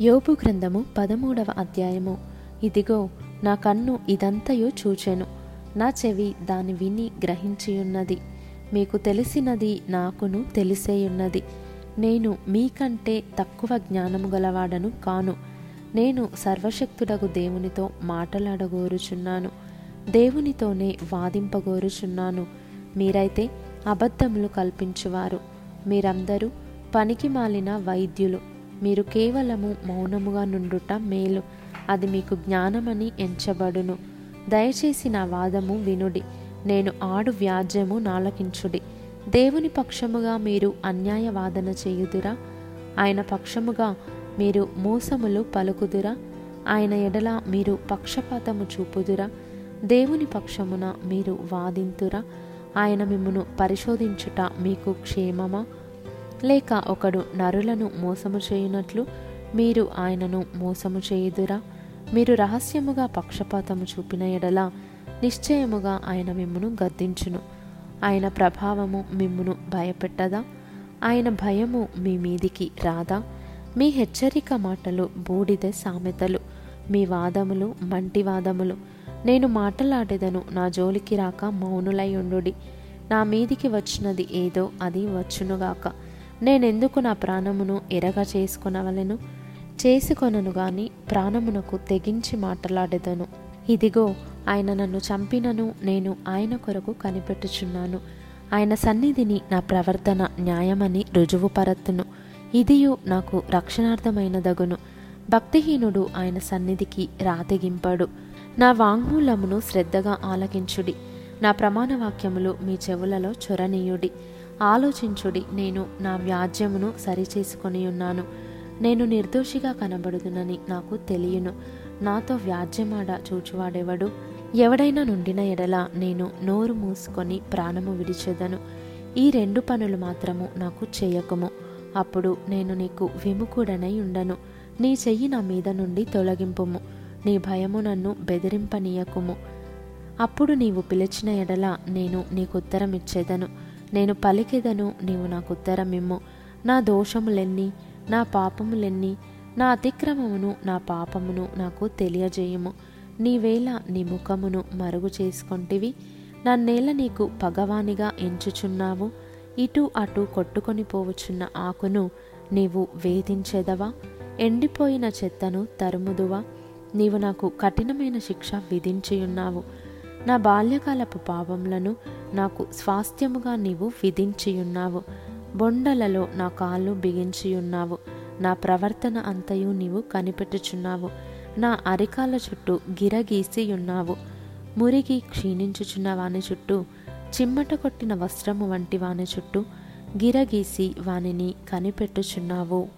యోపు గ్రంథము పదమూడవ అధ్యాయము. ఇదిగో నా కన్ను ఇదంతయు చూచెను. నా చెవి దాని విని గ్రహించియున్నది. మీకు తెలిసినది నాకును తెలిసేయున్నది. నేను మీకంటే తక్కువ జ్ఞానము గలవాడను కాను. నేను సర్వశక్తుడగు దేవునితో మాటలాడగోరుచున్నాను. దేవునితోనే వాదింపగోరుచున్నాను. మీరైతే అబద్ధములు కల్పించువారు. మీరందరూ పనికి మాలిన వైద్యులు. మీరు కేవలము మౌనముగా నుండుట మేలు. అది మీకు జ్ఞానమని ఎంచబడును. దయచేసి నా వాదము వినుడి. నేను ఆడు వ్యాజ్యము నాలకించుడి. దేవుని పక్షముగా మీరు అన్యాయ వాదన చేయుదురా? ఆయన పక్షముగా మీరు మోసములు పలుకుదురా? ఆయన ఎడల మీరు పక్షపాతము చూపుదురా? దేవుని పక్షమున మీరు వాదింతురా? ఆయన మిమ్మను పరిశోధించుట మీకు క్షేమమా? లేక ఒకడు నరులను మోసము చేయునట్లు మీరు ఆయనను మోసము చేయుదురా. మీరు రహస్యముగా పక్షపాతము చూపిన ఎడల నిశ్చయముగా ఆయన మిమ్మును గద్దించును. ఆయన ప్రభావము మిమ్మును భయపెట్టదా? ఆయన భయము మీ మీదికి రాదా? మీ హెచ్చరిక మాటలు బూడిద సామెతలు. మీ వాదములు మంటి వాదములు. నేను మాటలాడేదను నా జోలికి రాక మౌనులై ఉండుడి. నా మీదికి వచ్చినది ఏదో అది వచ్చునుగాక. నేనెందుకు నా ప్రాణమును ఎరగ చేసుకొనవలెను? చేసుకొనను గాని ప్రాణమునకు తెగించి మాట్లాడేదను. ఇదిగో ఆయన నన్ను చంపినను నేను ఆయన కొరకు కనిపెట్టుచున్నాను. ఆయన సన్నిధిని నా ప్రవర్తన న్యాయమని రుజువుపరత్తును. ఇదియు నాకు రక్షణార్థమైనదగును. భక్తిహీనుడు ఆయన సన్నిధికి రాతెగింపడు. నా వాంగ్మూలమును శ్రద్ధగా ఆలకించుడి. నా ప్రమాణ వాక్యములు మీ చెవులలో చొరనీయుడి. ఆలోచించుడి నేను నా వ్యాజ్యమును సరిచేసుకొని ఉన్నాను. నేను నిర్దోషిగా కనబడుదునని నాకు తెలియను. నాతో వ్యాజ్యమాడ చూచువాడెవడు? ఎవడైనా నుండిన ఎడల నేను నోరు మూసుకొని ప్రాణము విడిచెదను. ఈ రెండు పనులు మాత్రము నాకు చేయకుము. అప్పుడు నేను నీకు విముఖుడనై ఉండను. నీ చెయ్యి నా మీద నుండి తొలగింపుము. నీ భయము నన్ను బెదిరింపనీయకుము. అప్పుడు నీవు పిలిచిన ఎడల నేను నీకు ఉత్తరం ఇచ్చేదను నేను పలికెదను నీవు నాకు ఉత్తరమిమ్ము. నా దోషములెన్ని నా పాపములెన్ని నా అతిక్రమమును నా పాపమును నాకు తెలియజేయము. నీవేళ నీ ముఖమును మరుగు చేసుకొంటివి. నన్నేల నీకు పగవానిగా ఎంచుచున్నావు. ఇటు అటు కొట్టుకొని పోవచున్న ఆకును నీవు వేధించెదవా? ఎండిపోయిన చెత్తను తరుముదువా? నీవు నాకు కఠినమైన శిక్ష విధించియున్నావు. నా బాల్యకాలపు పాపములను నాకు స్వాస్థ్యముగా నీవు విధించియున్నావు. బొండలలో నా కాళ్ళు బిగించియున్నావు. నా ప్రవర్తన అంతయు నీవు కనిపెట్టుచున్నావు. నా అరికాల చుట్టూ గిరగీసియున్నావు. మురిగి క్షీణించుచున్న వాని చుట్టూ చిమ్మట కొట్టిన వస్త్రము వంటి వాని చుట్టూ గిరగీసి వానిని కనిపెట్టుచున్నావు.